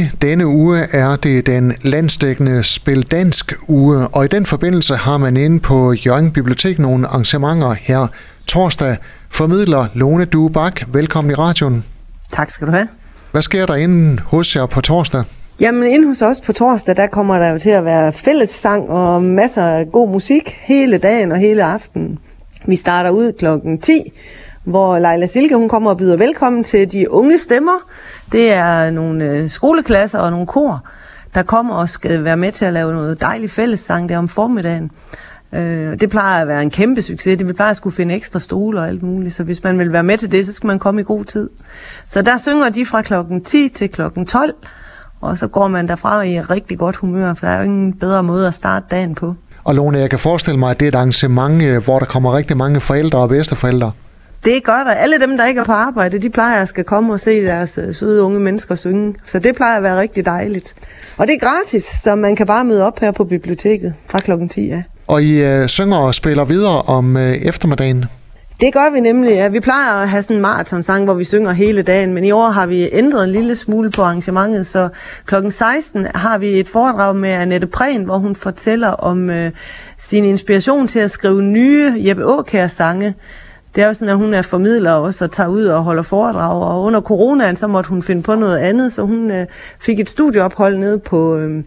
I denne uge er det den landsdækkende Spil Dansk uge, og i den forbindelse har man inde på Jørgen Bibliotek nogle arrangementer her torsdag. Formidler Lone Duebak, velkommen i radioen. Tak skal du have. Hvad sker der inde hos jer på torsdag? Jamen inde hos os på torsdag, der kommer der jo til at være fællessang og masser af god musik hele dagen og hele aftenen. Vi starter ud klokken 10, hvor Leila Silke hun kommer og byder velkommen til de unge stemmer. Det er nogle øh, skoleklasser og nogle kor, der kommer og skal være med til at lave noget dejlig fællessang der om formiddagen. Øh, det plejer at være en kæmpe succes. Det vi plejer at skulle finde ekstra stole og alt muligt. Så hvis man vil være med til det, så skal man komme i god tid. Så der synger de fra klokken 10 til klokken 12. Og så går man derfra i rigtig godt humør, for der er jo ingen bedre måde at starte dagen på. Og Lone, jeg kan forestille mig, at det er et arrangement, øh, hvor der kommer rigtig mange forældre og bedsteforældre. Det gør der. Alle dem, der ikke er på arbejde, de plejer at skal komme og se deres øh, søde unge mennesker synge. Så det plejer at være rigtig dejligt. Og det er gratis, så man kan bare møde op her på biblioteket fra klokken 10 Ja. Og I øh, synger og spiller videre om øh, eftermiddagen. Det gør vi nemlig. Ja. Vi plejer at have sådan en maratonsang, hvor vi synger hele dagen, men i år har vi ændret en lille smule på arrangementet, så klokken 16 har vi et foredrag med Annette Prehn, hvor hun fortæller om øh, sin inspiration til at skrive nye Jeppe Aukær sange. Det er jo sådan, at hun er formidler også og tager ud og holder foredrag, og under coronaen så måtte hun finde på noget andet, så hun øh, fik et studieophold nede på... Øh,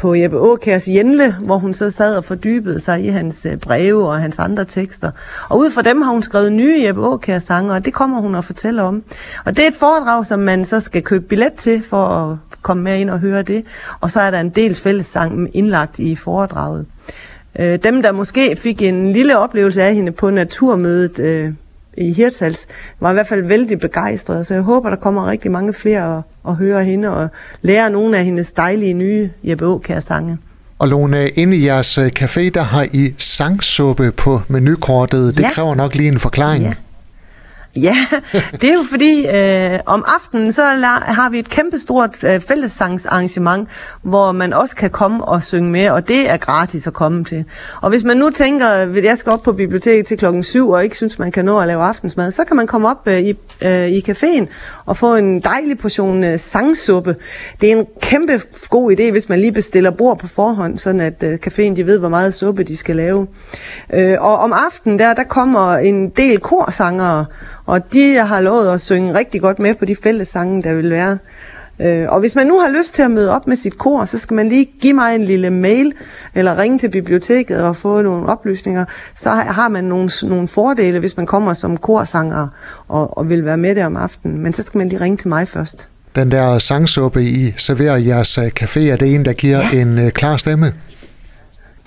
på Jeppe Åkærs Jenle, hvor hun så sad og fordybede sig i hans øh, breve og hans andre tekster. Og ud fra dem har hun skrevet nye Jeppe Åkærs sange, og det kommer hun at fortælle om. Og det er et foredrag, som man så skal købe billet til for at komme med ind og høre det. Og så er der en del fællessang indlagt i foredraget. Øh, dem, der måske fik en lille oplevelse af hende på naturmødet øh, i Hirtshals, var i hvert fald vældig begejstret, så jeg håber, der kommer rigtig mange flere og, og høre hende og lære nogle af hendes dejlige nye Jeppe Aukær sange. Og Lone, inde i jeres øh, café, der har I sangsuppe på menukortet. Det ja. kræver nok lige en forklaring. Ja. Ja, det er jo fordi, øh, om aftenen så har vi et kæmpestort øh, fællessangsarrangement, hvor man også kan komme og synge med, og det er gratis at komme til. Og hvis man nu tænker, at jeg skal op på biblioteket til klokken 7 og ikke synes, man kan nå at lave aftensmad, så kan man komme op øh, i, øh, i caféen og få en dejlig portion øh, sangsuppe. Det er en kæmpe god idé, hvis man lige bestiller bord på forhånd, sådan at øh, caféen de ved, hvor meget suppe de skal lave. Øh, og om aftenen der, der kommer en del korsangere, og de har lovet at synge rigtig godt med på de fællessange, der vil være. Øh, og hvis man nu har lyst til at møde op med sit kor, så skal man lige give mig en lille mail, eller ringe til biblioteket og få nogle oplysninger. Så har man nogle, nogle fordele, hvis man kommer som korsanger og, og vil være med der om aftenen. Men så skal man lige ringe til mig først. Den der sangsuppe, I serverer i jeres øh, café, er det en, der giver ja. en uh, klar stemme?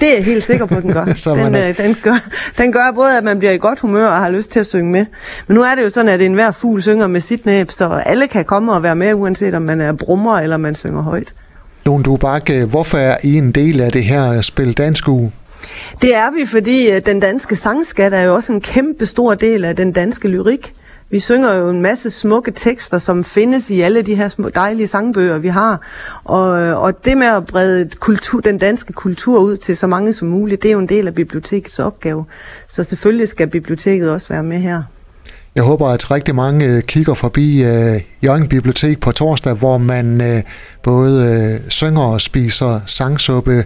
Det er jeg helt sikker på, at den gør. den, øh, den, gør den gør både, at man bliver i godt humør og har lyst til at synge med. Men nu er det jo sådan, at enhver fugl synger med sit næb, så alle kan komme og være med, uanset om man er brummer eller man synger højt. Lone Dubakke, hvorfor er I en del af det her Spil Dansk Uge? Det er vi, fordi øh, den danske sangskat er jo også en kæmpe stor del af den danske lyrik. Vi synger jo en masse smukke tekster, som findes i alle de her små, dejlige sangbøger, vi har. Og, og det med at brede kultur, den danske kultur ud til så mange som muligt, det er jo en del af bibliotekets opgave. Så selvfølgelig skal biblioteket også være med her. Jeg håber, at rigtig mange øh, kigger forbi uh, Jørgen Bibliotek på torsdag, hvor man uh, både uh, synger og spiser sangsuppe.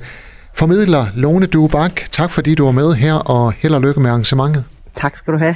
Formidler Lone Duebak, tak fordi du var med her, og held og lykke med arrangementet. Tak skal du have.